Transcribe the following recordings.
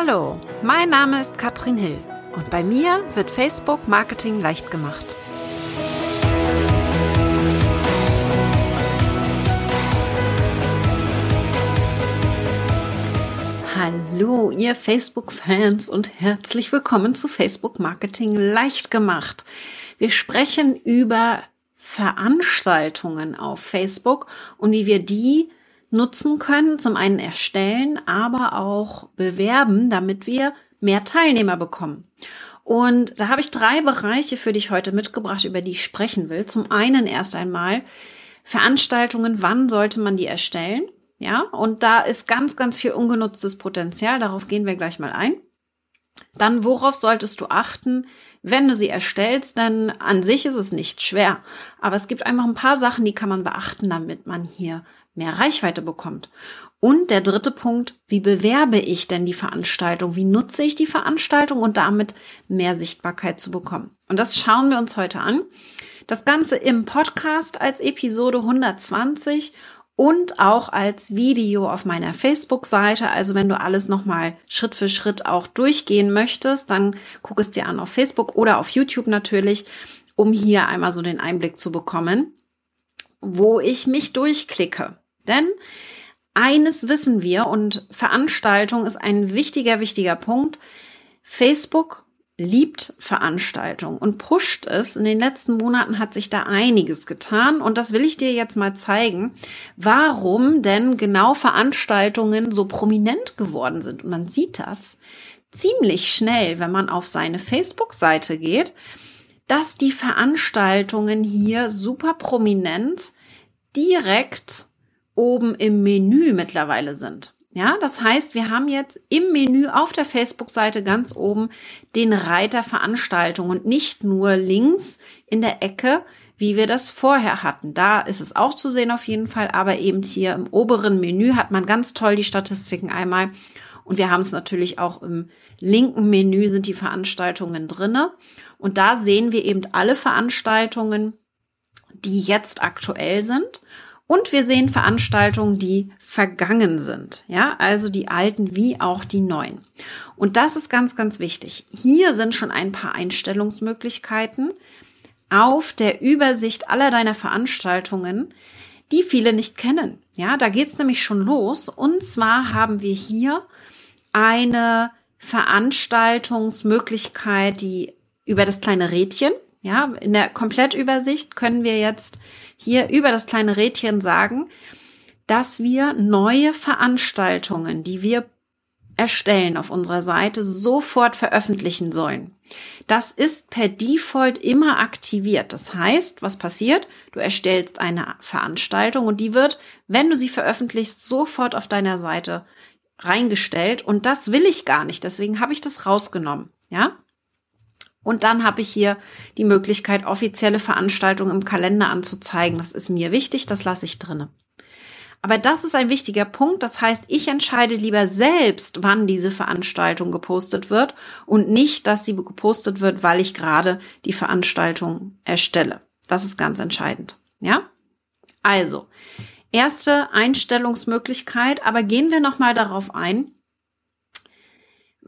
Hallo, mein Name ist Katrin Hill und bei mir wird Facebook Marketing leicht gemacht. Hallo, ihr Facebook-Fans und herzlich willkommen zu Facebook Marketing leicht gemacht. Wir sprechen über Veranstaltungen auf Facebook und wie wir die nutzen können, zum einen erstellen, aber auch bewerben, damit wir mehr Teilnehmer bekommen. Und da habe ich drei Bereiche für dich heute mitgebracht, über die ich sprechen will. Zum einen erst einmal Veranstaltungen, wann sollte man die erstellen? Ja, und da ist ganz, ganz viel ungenutztes Potenzial. Darauf gehen wir gleich mal ein. Dann, worauf solltest du achten, wenn du sie erstellst? Denn an sich ist es nicht schwer. Aber es gibt einfach ein paar Sachen, die kann man beachten, damit man hier mehr Reichweite bekommt. Und der dritte Punkt, wie bewerbe ich denn die Veranstaltung? Wie nutze ich die Veranstaltung und damit mehr Sichtbarkeit zu bekommen? Und das schauen wir uns heute an. Das Ganze im Podcast als Episode 120 und auch als Video auf meiner Facebook-Seite. Also wenn du alles nochmal Schritt für Schritt auch durchgehen möchtest, dann guck es dir an auf Facebook oder auf YouTube natürlich, um hier einmal so den Einblick zu bekommen, wo ich mich durchklicke. Denn eines wissen wir und Veranstaltung ist ein wichtiger, wichtiger Punkt. Facebook liebt Veranstaltungen und pusht es. In den letzten Monaten hat sich da einiges getan und das will ich dir jetzt mal zeigen, warum denn genau Veranstaltungen so prominent geworden sind. Und man sieht das ziemlich schnell, wenn man auf seine Facebook-Seite geht, dass die Veranstaltungen hier super prominent direkt oben im Menü mittlerweile sind. Ja, das heißt, wir haben jetzt im Menü auf der Facebook-Seite ganz oben den Reiter Veranstaltung und nicht nur links in der Ecke, wie wir das vorher hatten. Da ist es auch zu sehen auf jeden Fall, aber eben hier im oberen Menü hat man ganz toll die Statistiken einmal. Und wir haben es natürlich auch im linken Menü sind die Veranstaltungen drinne. Und da sehen wir eben alle Veranstaltungen, die jetzt aktuell sind. Und wir sehen Veranstaltungen, die vergangen sind. Ja, also die alten wie auch die neuen. Und das ist ganz, ganz wichtig. Hier sind schon ein paar Einstellungsmöglichkeiten auf der Übersicht aller deiner Veranstaltungen, die viele nicht kennen. Ja, da geht's nämlich schon los. Und zwar haben wir hier eine Veranstaltungsmöglichkeit, die über das kleine Rädchen ja, in der Komplettübersicht können wir jetzt hier über das kleine Rädchen sagen, dass wir neue Veranstaltungen, die wir erstellen auf unserer Seite, sofort veröffentlichen sollen. Das ist per Default immer aktiviert. Das heißt, was passiert? Du erstellst eine Veranstaltung und die wird, wenn du sie veröffentlichst, sofort auf deiner Seite reingestellt. Und das will ich gar nicht. Deswegen habe ich das rausgenommen. Ja? Und dann habe ich hier die Möglichkeit, offizielle Veranstaltungen im Kalender anzuzeigen. Das ist mir wichtig, das lasse ich drinne. Aber das ist ein wichtiger Punkt. Das heißt, ich entscheide lieber selbst, wann diese Veranstaltung gepostet wird und nicht, dass sie gepostet wird, weil ich gerade die Veranstaltung erstelle. Das ist ganz entscheidend. Ja? Also, erste Einstellungsmöglichkeit, aber gehen wir nochmal darauf ein,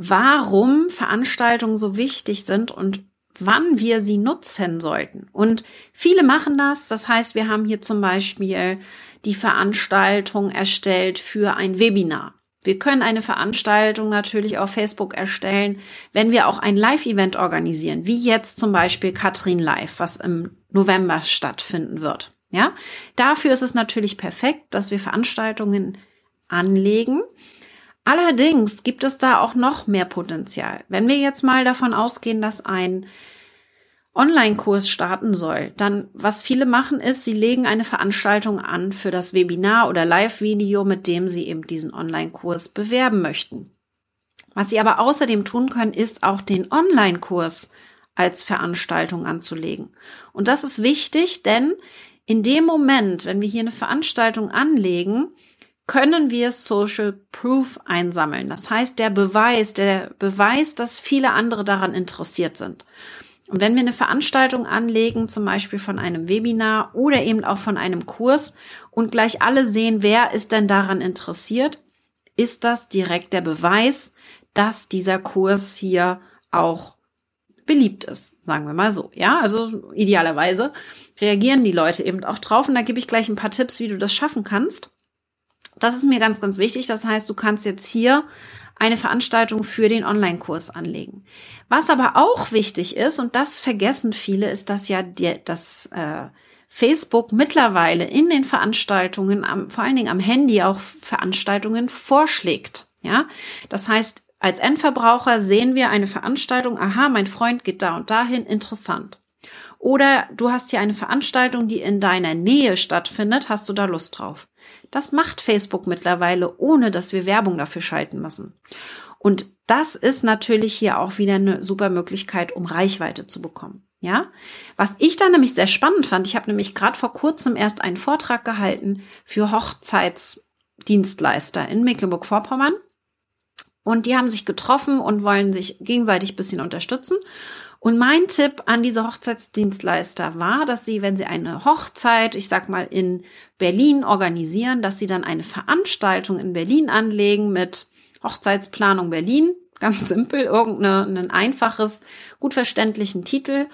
warum Veranstaltungen so wichtig sind und wann wir sie nutzen sollten. Und viele machen das. Das heißt, wir haben hier zum Beispiel die Veranstaltung erstellt für ein Webinar. Wir können eine Veranstaltung natürlich auf Facebook erstellen, wenn wir auch ein Live-Event organisieren, wie jetzt zum Beispiel Katrin Live, was im November stattfinden wird. Ja, dafür ist es natürlich perfekt, dass wir Veranstaltungen anlegen Allerdings gibt es da auch noch mehr Potenzial. Wenn wir jetzt mal davon ausgehen, dass ein Online-Kurs starten soll, dann was viele machen ist, sie legen eine Veranstaltung an für das Webinar oder Live-Video, mit dem sie eben diesen Online-Kurs bewerben möchten. Was sie aber außerdem tun können, ist auch den Online-Kurs als Veranstaltung anzulegen. Und das ist wichtig, denn in dem Moment, wenn wir hier eine Veranstaltung anlegen, können wir Social Proof einsammeln. Das heißt, der Beweis, der Beweis, dass viele andere daran interessiert sind. Und wenn wir eine Veranstaltung anlegen, zum Beispiel von einem Webinar oder eben auch von einem Kurs und gleich alle sehen, wer ist denn daran interessiert, ist das direkt der Beweis, dass dieser Kurs hier auch beliebt ist, sagen wir mal so. Ja, also idealerweise reagieren die Leute eben auch drauf. Und da gebe ich gleich ein paar Tipps, wie du das schaffen kannst. Das ist mir ganz, ganz wichtig. Das heißt, du kannst jetzt hier eine Veranstaltung für den Online-Kurs anlegen. Was aber auch wichtig ist, und das vergessen viele, ist, dass ja die, das äh, Facebook mittlerweile in den Veranstaltungen, am, vor allen Dingen am Handy auch Veranstaltungen vorschlägt. Ja, das heißt, als Endverbraucher sehen wir eine Veranstaltung, aha, mein Freund geht da und dahin, interessant. Oder du hast hier eine Veranstaltung, die in deiner Nähe stattfindet, hast du da Lust drauf? Das macht Facebook mittlerweile, ohne dass wir Werbung dafür schalten müssen. Und das ist natürlich hier auch wieder eine super Möglichkeit, um Reichweite zu bekommen. Ja, was ich da nämlich sehr spannend fand, ich habe nämlich gerade vor kurzem erst einen Vortrag gehalten für Hochzeitsdienstleister in Mecklenburg-Vorpommern. Und die haben sich getroffen und wollen sich gegenseitig bisschen unterstützen. Und mein Tipp an diese Hochzeitsdienstleister war, dass sie, wenn sie eine Hochzeit, ich sag mal, in Berlin organisieren, dass sie dann eine Veranstaltung in Berlin anlegen mit Hochzeitsplanung Berlin. Ganz simpel, irgendeinen einfaches, gut verständlichen Titel,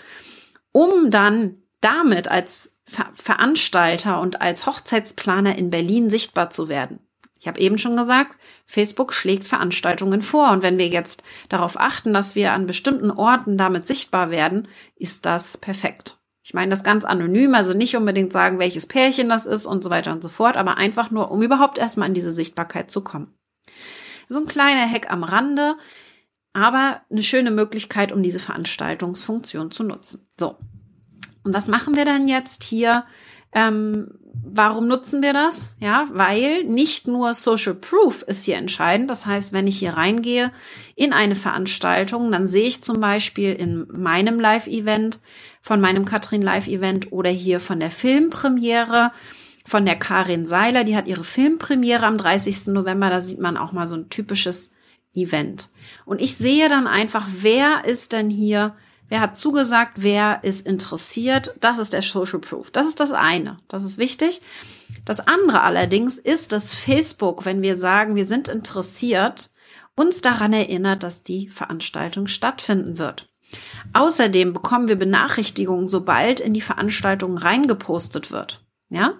um dann damit als Ver Veranstalter und als Hochzeitsplaner in Berlin sichtbar zu werden. Ich habe eben schon gesagt, Facebook schlägt Veranstaltungen vor. Und wenn wir jetzt darauf achten, dass wir an bestimmten Orten damit sichtbar werden, ist das perfekt. Ich meine das ganz anonym, also nicht unbedingt sagen, welches Pärchen das ist und so weiter und so fort, aber einfach nur, um überhaupt erstmal in diese Sichtbarkeit zu kommen. So ein kleiner Hack am Rande, aber eine schöne Möglichkeit, um diese Veranstaltungsfunktion zu nutzen. So. Und was machen wir dann jetzt hier? Ähm, warum nutzen wir das? Ja, weil nicht nur Social Proof ist hier entscheidend. Das heißt, wenn ich hier reingehe in eine Veranstaltung, dann sehe ich zum Beispiel in meinem Live-Event, von meinem Katrin Live-Event oder hier von der Filmpremiere von der Karin Seiler. Die hat ihre Filmpremiere am 30. November. Da sieht man auch mal so ein typisches Event. Und ich sehe dann einfach, wer ist denn hier Wer hat zugesagt? Wer ist interessiert? Das ist der Social Proof. Das ist das eine. Das ist wichtig. Das andere allerdings ist, dass Facebook, wenn wir sagen, wir sind interessiert, uns daran erinnert, dass die Veranstaltung stattfinden wird. Außerdem bekommen wir Benachrichtigungen, sobald in die Veranstaltung reingepostet wird. Ja?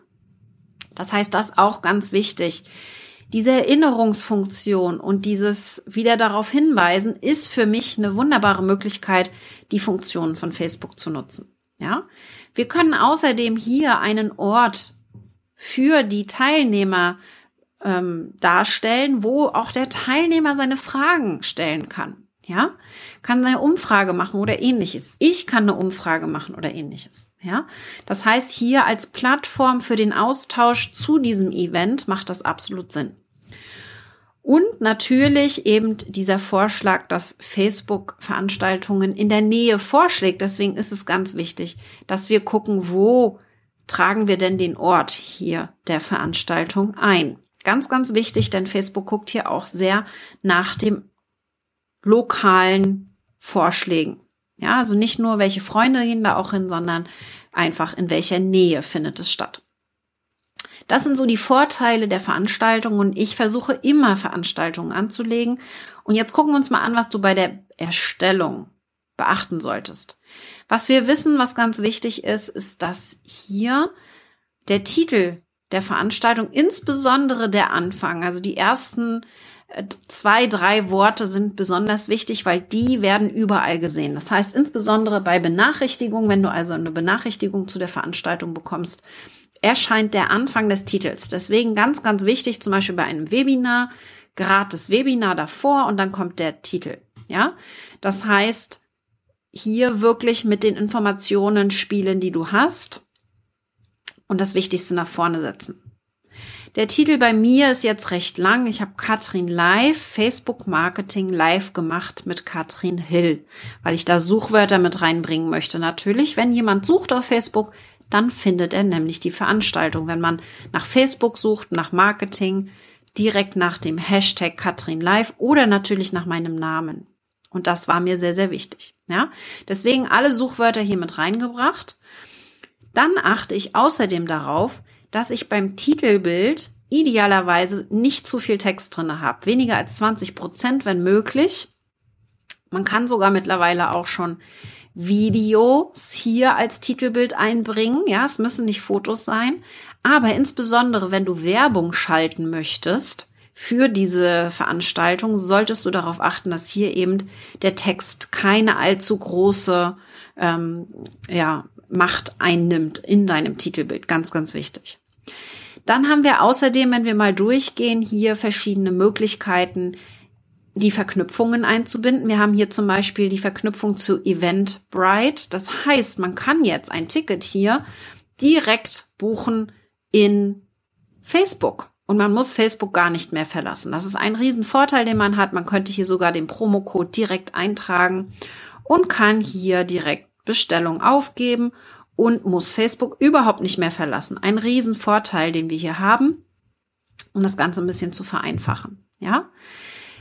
Das heißt, das auch ganz wichtig. Diese Erinnerungsfunktion und dieses wieder darauf hinweisen ist für mich eine wunderbare Möglichkeit, die Funktionen von Facebook zu nutzen. Ja, wir können außerdem hier einen Ort für die Teilnehmer ähm, darstellen, wo auch der Teilnehmer seine Fragen stellen kann. Ja, kann eine Umfrage machen oder ähnliches. Ich kann eine Umfrage machen oder ähnliches. Ja, das heißt, hier als Plattform für den Austausch zu diesem Event macht das absolut Sinn. Und natürlich eben dieser Vorschlag, dass Facebook Veranstaltungen in der Nähe vorschlägt. Deswegen ist es ganz wichtig, dass wir gucken, wo tragen wir denn den Ort hier der Veranstaltung ein. Ganz, ganz wichtig, denn Facebook guckt hier auch sehr nach dem lokalen Vorschlägen. Ja, also nicht nur, welche Freunde gehen da auch hin, sondern einfach in welcher Nähe findet es statt. Das sind so die Vorteile der Veranstaltung und ich versuche immer Veranstaltungen anzulegen. Und jetzt gucken wir uns mal an, was du bei der Erstellung beachten solltest. Was wir wissen, was ganz wichtig ist, ist, dass hier der Titel der Veranstaltung, insbesondere der Anfang, also die ersten zwei, drei Worte sind besonders wichtig, weil die werden überall gesehen. Das heißt, insbesondere bei Benachrichtigungen, wenn du also eine Benachrichtigung zu der Veranstaltung bekommst, erscheint der Anfang des Titels. Deswegen ganz, ganz wichtig, zum Beispiel bei einem Webinar, gratis Webinar davor und dann kommt der Titel. Ja, das heißt, hier wirklich mit den Informationen spielen, die du hast und das Wichtigste nach vorne setzen. Der Titel bei mir ist jetzt recht lang. Ich habe Katrin Live, Facebook Marketing Live gemacht mit Katrin Hill, weil ich da Suchwörter mit reinbringen möchte. Natürlich, wenn jemand sucht auf Facebook, dann findet er nämlich die Veranstaltung. Wenn man nach Facebook sucht, nach Marketing, direkt nach dem Hashtag Katrin Live oder natürlich nach meinem Namen. Und das war mir sehr, sehr wichtig. Ja, deswegen alle Suchwörter hier mit reingebracht. Dann achte ich außerdem darauf, dass ich beim Titelbild idealerweise nicht zu viel Text drinne habt. Weniger als 20 Prozent, wenn möglich. Man kann sogar mittlerweile auch schon Videos hier als Titelbild einbringen. Ja, es müssen nicht Fotos sein. Aber insbesondere, wenn du Werbung schalten möchtest für diese Veranstaltung, solltest du darauf achten, dass hier eben der Text keine allzu große ähm, ja, Macht einnimmt in deinem Titelbild. Ganz, ganz wichtig. Dann haben wir außerdem, wenn wir mal durchgehen, hier verschiedene Möglichkeiten, die Verknüpfungen einzubinden. Wir haben hier zum Beispiel die Verknüpfung zu Eventbrite. Das heißt, man kann jetzt ein Ticket hier direkt buchen in Facebook. Und man muss Facebook gar nicht mehr verlassen. Das ist ein Riesenvorteil, den man hat. Man könnte hier sogar den Promocode direkt eintragen und kann hier direkt Bestellung aufgeben und muss Facebook überhaupt nicht mehr verlassen. Ein Riesenvorteil, den wir hier haben, um das Ganze ein bisschen zu vereinfachen. Ja,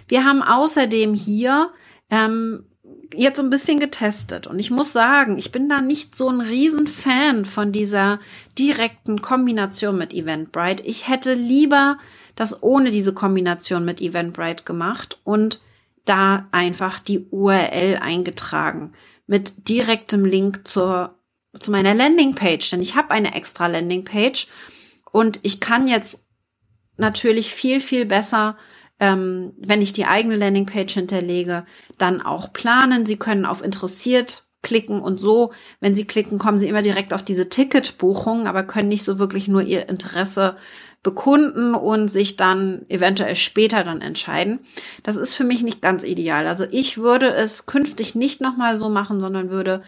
wir haben außerdem hier ähm, jetzt so ein bisschen getestet und ich muss sagen, ich bin da nicht so ein Riesenfan von dieser direkten Kombination mit Eventbrite. Ich hätte lieber das ohne diese Kombination mit Eventbrite gemacht und da einfach die URL eingetragen mit direktem Link zur, zu meiner Landingpage, denn ich habe eine extra Landingpage und ich kann jetzt natürlich viel, viel besser, ähm, wenn ich die eigene Landingpage hinterlege, dann auch planen. Sie können auf interessiert klicken und so, wenn Sie klicken, kommen Sie immer direkt auf diese Ticketbuchung, aber können nicht so wirklich nur Ihr Interesse bekunden und sich dann eventuell später dann entscheiden. Das ist für mich nicht ganz ideal. Also ich würde es künftig nicht nochmal so machen, sondern würde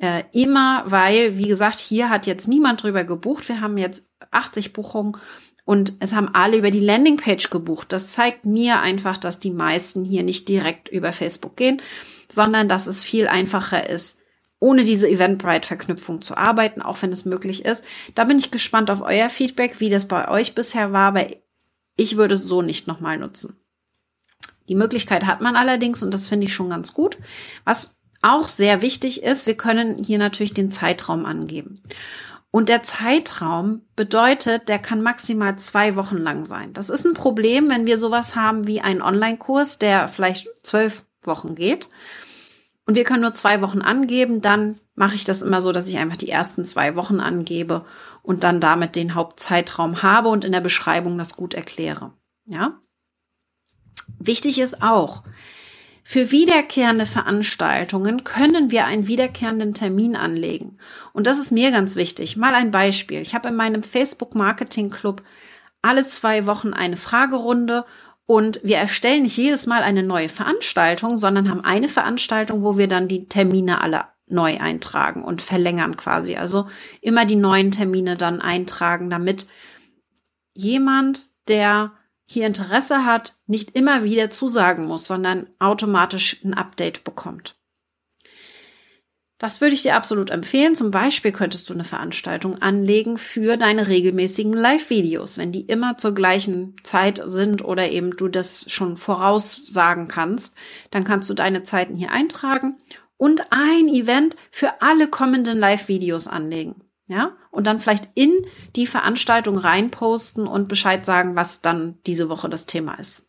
äh, immer, weil, wie gesagt, hier hat jetzt niemand drüber gebucht. Wir haben jetzt 80 Buchungen und es haben alle über die Landingpage gebucht. Das zeigt mir einfach, dass die meisten hier nicht direkt über Facebook gehen, sondern dass es viel einfacher ist, ohne diese Eventbrite-Verknüpfung zu arbeiten, auch wenn es möglich ist. Da bin ich gespannt auf euer Feedback, wie das bei euch bisher war, weil ich würde es so nicht nochmal nutzen. Die Möglichkeit hat man allerdings und das finde ich schon ganz gut. Was auch sehr wichtig ist, wir können hier natürlich den Zeitraum angeben. Und der Zeitraum bedeutet, der kann maximal zwei Wochen lang sein. Das ist ein Problem, wenn wir sowas haben wie einen Online-Kurs, der vielleicht zwölf Wochen geht und wir können nur zwei Wochen angeben, dann mache ich das immer so, dass ich einfach die ersten zwei Wochen angebe und dann damit den Hauptzeitraum habe und in der Beschreibung das gut erkläre. Ja? Wichtig ist auch, für wiederkehrende Veranstaltungen können wir einen wiederkehrenden Termin anlegen. Und das ist mir ganz wichtig. Mal ein Beispiel. Ich habe in meinem Facebook Marketing Club alle zwei Wochen eine Fragerunde und wir erstellen nicht jedes Mal eine neue Veranstaltung, sondern haben eine Veranstaltung, wo wir dann die Termine alle neu eintragen und verlängern quasi. Also immer die neuen Termine dann eintragen, damit jemand, der hier Interesse hat, nicht immer wieder zusagen muss, sondern automatisch ein Update bekommt. Das würde ich dir absolut empfehlen. Zum Beispiel könntest du eine Veranstaltung anlegen für deine regelmäßigen Live-Videos, wenn die immer zur gleichen Zeit sind oder eben du das schon voraussagen kannst, dann kannst du deine Zeiten hier eintragen und ein Event für alle kommenden Live-Videos anlegen. Ja, und dann vielleicht in die Veranstaltung reinposten und Bescheid sagen, was dann diese Woche das Thema ist.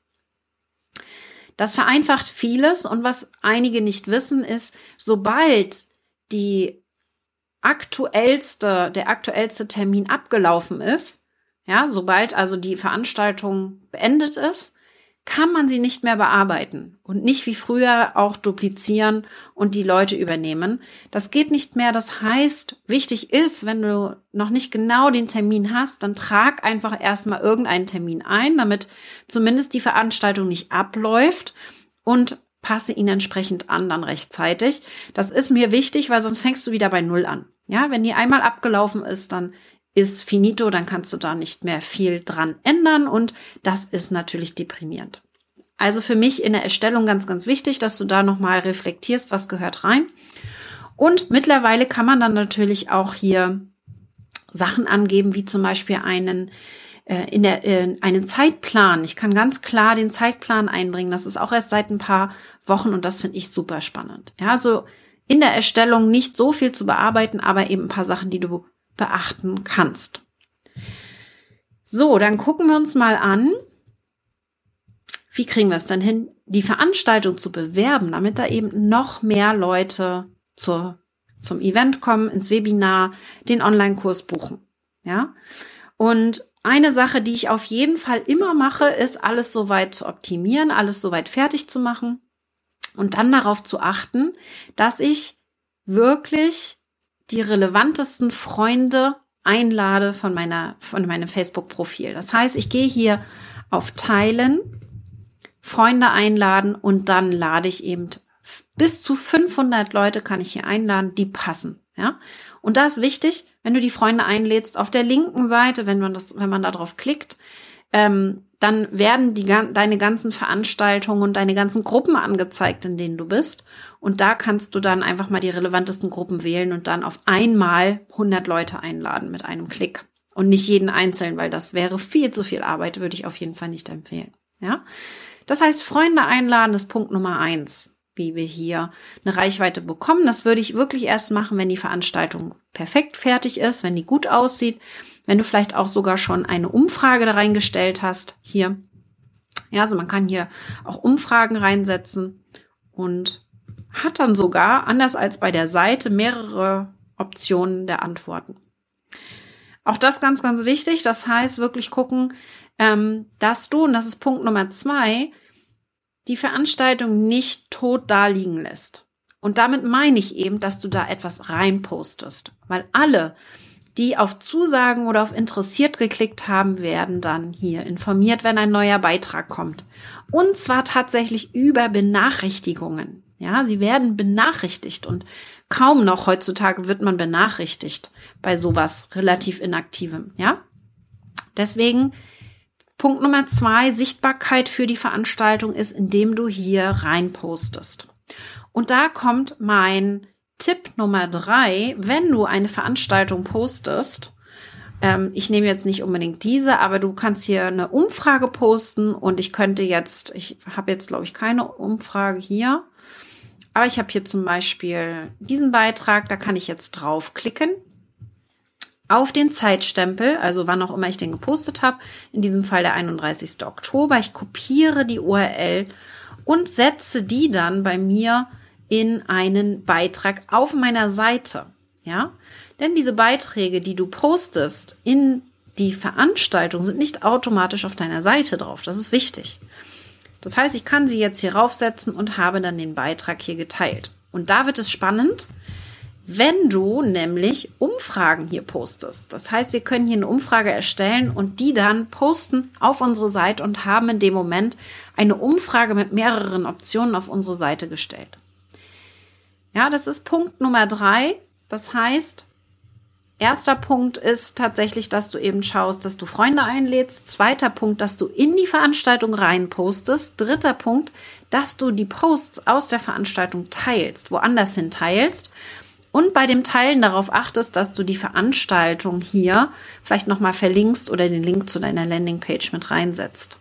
Das vereinfacht vieles und was einige nicht wissen ist, sobald die aktuellste, der aktuellste Termin abgelaufen ist, ja, sobald also die Veranstaltung beendet ist, kann man sie nicht mehr bearbeiten und nicht wie früher auch duplizieren und die Leute übernehmen. Das geht nicht mehr. Das heißt, wichtig ist, wenn du noch nicht genau den Termin hast, dann trag einfach erstmal irgendeinen Termin ein, damit zumindest die Veranstaltung nicht abläuft und passe ihn entsprechend an dann rechtzeitig. Das ist mir wichtig, weil sonst fängst du wieder bei Null an. Ja, wenn die einmal abgelaufen ist, dann ist finito, dann kannst du da nicht mehr viel dran ändern und das ist natürlich deprimierend. Also für mich in der Erstellung ganz, ganz wichtig, dass du da nochmal reflektierst, was gehört rein. Und mittlerweile kann man dann natürlich auch hier Sachen angeben, wie zum Beispiel einen in der, äh, einen Zeitplan. Ich kann ganz klar den Zeitplan einbringen. Das ist auch erst seit ein paar Wochen und das finde ich super spannend. Ja, so in der Erstellung nicht so viel zu bearbeiten, aber eben ein paar Sachen, die du beachten kannst. So, dann gucken wir uns mal an, wie kriegen wir es denn hin, die Veranstaltung zu bewerben, damit da eben noch mehr Leute zur, zum Event kommen, ins Webinar, den Online-Kurs buchen. Ja. Und eine Sache, die ich auf jeden Fall immer mache, ist, alles soweit zu optimieren, alles soweit fertig zu machen und dann darauf zu achten, dass ich wirklich die relevantesten Freunde einlade von meiner, von meinem Facebook-Profil. Das heißt, ich gehe hier auf Teilen, Freunde einladen und dann lade ich eben bis zu 500 Leute kann ich hier einladen, die passen. Ja, und da ist wichtig, wenn du die Freunde einlädst, auf der linken Seite, wenn man das, wenn man da drauf klickt, ähm, dann werden die, deine ganzen Veranstaltungen und deine ganzen Gruppen angezeigt, in denen du bist. Und da kannst du dann einfach mal die relevantesten Gruppen wählen und dann auf einmal 100 Leute einladen mit einem Klick. Und nicht jeden einzeln, weil das wäre viel zu viel Arbeit, würde ich auf jeden Fall nicht empfehlen. Ja. Das heißt, Freunde einladen ist Punkt Nummer eins wie wir hier eine Reichweite bekommen. Das würde ich wirklich erst machen, wenn die Veranstaltung perfekt fertig ist, wenn die gut aussieht, wenn du vielleicht auch sogar schon eine Umfrage da reingestellt hast hier. Ja, also man kann hier auch Umfragen reinsetzen und hat dann sogar, anders als bei der Seite, mehrere Optionen der Antworten. Auch das ganz, ganz wichtig. Das heißt, wirklich gucken, ähm, dass du, und das ist Punkt Nummer zwei, die Veranstaltung nicht tot daliegen lässt. Und damit meine ich eben, dass du da etwas reinpostest, weil alle, die auf Zusagen oder auf interessiert geklickt haben, werden dann hier informiert, wenn ein neuer Beitrag kommt. Und zwar tatsächlich über Benachrichtigungen. Ja, sie werden benachrichtigt und kaum noch heutzutage wird man benachrichtigt bei sowas relativ inaktivem. Ja, deswegen Punkt Nummer zwei, Sichtbarkeit für die Veranstaltung ist, indem du hier reinpostest. Und da kommt mein Tipp Nummer drei, wenn du eine Veranstaltung postest, ähm, ich nehme jetzt nicht unbedingt diese, aber du kannst hier eine Umfrage posten und ich könnte jetzt, ich habe jetzt glaube ich keine Umfrage hier, aber ich habe hier zum Beispiel diesen Beitrag, da kann ich jetzt draufklicken auf den Zeitstempel, also wann auch immer ich den gepostet habe, in diesem Fall der 31. Oktober. Ich kopiere die URL und setze die dann bei mir in einen Beitrag auf meiner Seite. Ja, denn diese Beiträge, die du postest in die Veranstaltung, sind nicht automatisch auf deiner Seite drauf. Das ist wichtig. Das heißt, ich kann sie jetzt hier raufsetzen und habe dann den Beitrag hier geteilt. Und da wird es spannend, wenn du nämlich Umfragen hier postest. Das heißt, wir können hier eine Umfrage erstellen und die dann posten auf unsere Seite und haben in dem Moment eine Umfrage mit mehreren Optionen auf unsere Seite gestellt. Ja, das ist Punkt Nummer drei. Das heißt, erster Punkt ist tatsächlich, dass du eben schaust, dass du Freunde einlädst. Zweiter Punkt, dass du in die Veranstaltung rein postest. Dritter Punkt, dass du die Posts aus der Veranstaltung teilst, woanders hin teilst und bei dem Teilen darauf achtest, dass du die Veranstaltung hier vielleicht nochmal verlinkst oder den Link zu deiner Landingpage mit reinsetzt.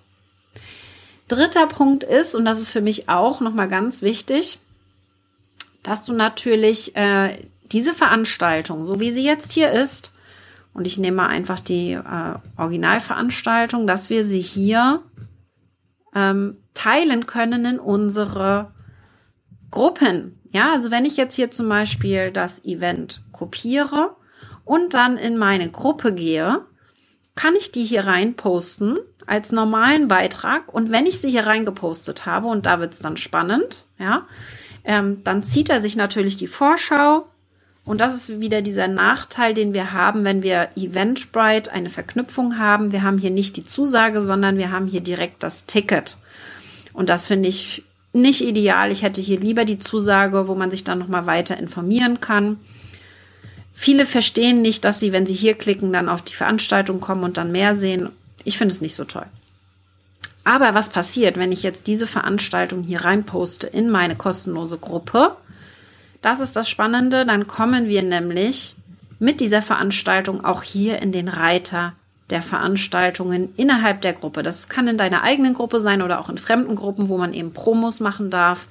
Dritter Punkt ist, und das ist für mich auch nochmal ganz wichtig, dass du natürlich äh, diese Veranstaltung, so wie sie jetzt hier ist, und ich nehme mal einfach die äh, Originalveranstaltung, dass wir sie hier ähm, teilen können in unsere Gruppen. Ja, also wenn ich jetzt hier zum Beispiel das Event kopiere und dann in meine Gruppe gehe, kann ich die hier rein posten als normalen Beitrag. Und wenn ich sie hier reingepostet habe, und da wird es dann spannend, ja, ähm, dann zieht er sich natürlich die Vorschau. Und das ist wieder dieser Nachteil, den wir haben, wenn wir Eventbrite eine Verknüpfung haben. Wir haben hier nicht die Zusage, sondern wir haben hier direkt das Ticket. Und das finde ich nicht ideal. Ich hätte hier lieber die Zusage, wo man sich dann nochmal weiter informieren kann. Viele verstehen nicht, dass sie, wenn sie hier klicken, dann auf die Veranstaltung kommen und dann mehr sehen. Ich finde es nicht so toll. Aber was passiert, wenn ich jetzt diese Veranstaltung hier reinposte in meine kostenlose Gruppe? Das ist das Spannende. Dann kommen wir nämlich mit dieser Veranstaltung auch hier in den Reiter der Veranstaltungen innerhalb der Gruppe. Das kann in deiner eigenen Gruppe sein oder auch in fremden Gruppen, wo man eben Promos machen darf.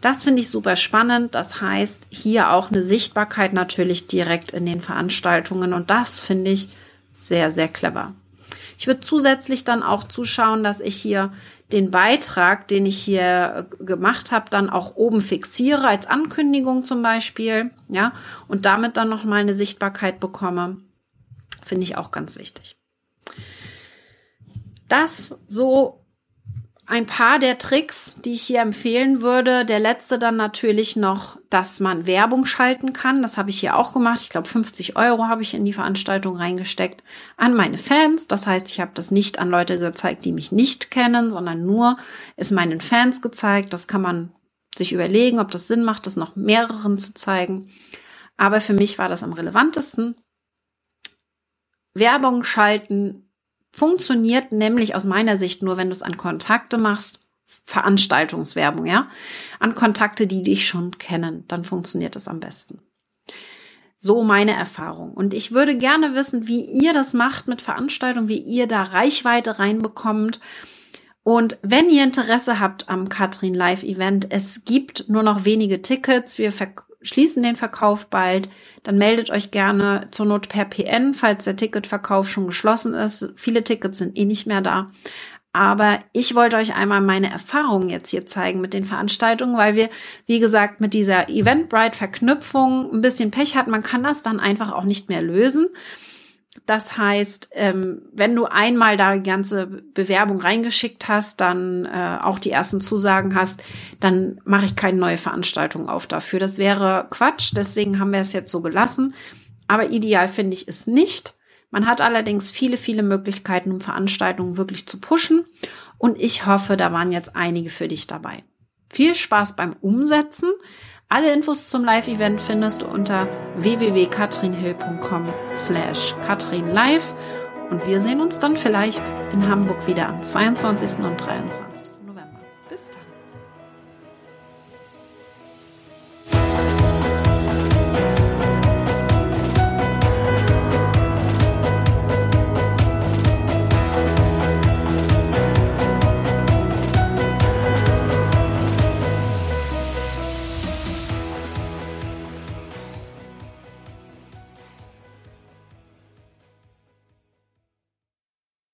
Das finde ich super spannend. Das heißt, hier auch eine Sichtbarkeit natürlich direkt in den Veranstaltungen und das finde ich sehr, sehr clever. Ich würde zusätzlich dann auch zuschauen, dass ich hier den Beitrag, den ich hier äh, gemacht habe, dann auch oben fixiere als Ankündigung zum Beispiel, ja, und damit dann noch mal eine Sichtbarkeit bekomme, finde ich auch ganz wichtig. Das so ein paar der Tricks, die ich hier empfehlen würde. Der letzte dann natürlich noch, dass man Werbung schalten kann. Das habe ich hier auch gemacht. Ich glaube, 50 Euro habe ich in die Veranstaltung reingesteckt an meine Fans. Das heißt, ich habe das nicht an Leute gezeigt, die mich nicht kennen, sondern nur es meinen Fans gezeigt. Das kann man sich überlegen, ob das Sinn macht, das noch mehreren zu zeigen. Aber für mich war das am relevantesten. Werbung schalten funktioniert nämlich aus meiner Sicht nur, wenn du es an Kontakte machst, Veranstaltungswerbung, ja, an Kontakte, die dich schon kennen, dann funktioniert es am besten. So meine Erfahrung. Und ich würde gerne wissen, wie ihr das macht mit Veranstaltungen, wie ihr da Reichweite reinbekommt. Und wenn ihr Interesse habt am Katrin Live Event, es gibt nur noch wenige Tickets. Wir schließen den Verkauf bald, dann meldet euch gerne zur Not per PN, falls der Ticketverkauf schon geschlossen ist. Viele Tickets sind eh nicht mehr da. Aber ich wollte euch einmal meine Erfahrungen jetzt hier zeigen mit den Veranstaltungen, weil wir, wie gesagt, mit dieser Eventbrite-Verknüpfung ein bisschen Pech hatten. Man kann das dann einfach auch nicht mehr lösen. Das heißt, ähm, wenn du einmal da die ganze Bewerbung reingeschickt hast, dann äh, auch die ersten Zusagen hast, dann mache ich keine neue Veranstaltung auf dafür. Das wäre Quatsch, deswegen haben wir es jetzt so gelassen. Aber ideal finde ich es nicht. Man hat allerdings viele, viele Möglichkeiten, um Veranstaltungen wirklich zu pushen. Und ich hoffe, da waren jetzt einige für dich dabei. Viel Spaß beim Umsetzen. Alle Infos zum Live-Event findest du unter www.katrinhill.com slash katrinlive und wir sehen uns dann vielleicht in Hamburg wieder am 22. und 23.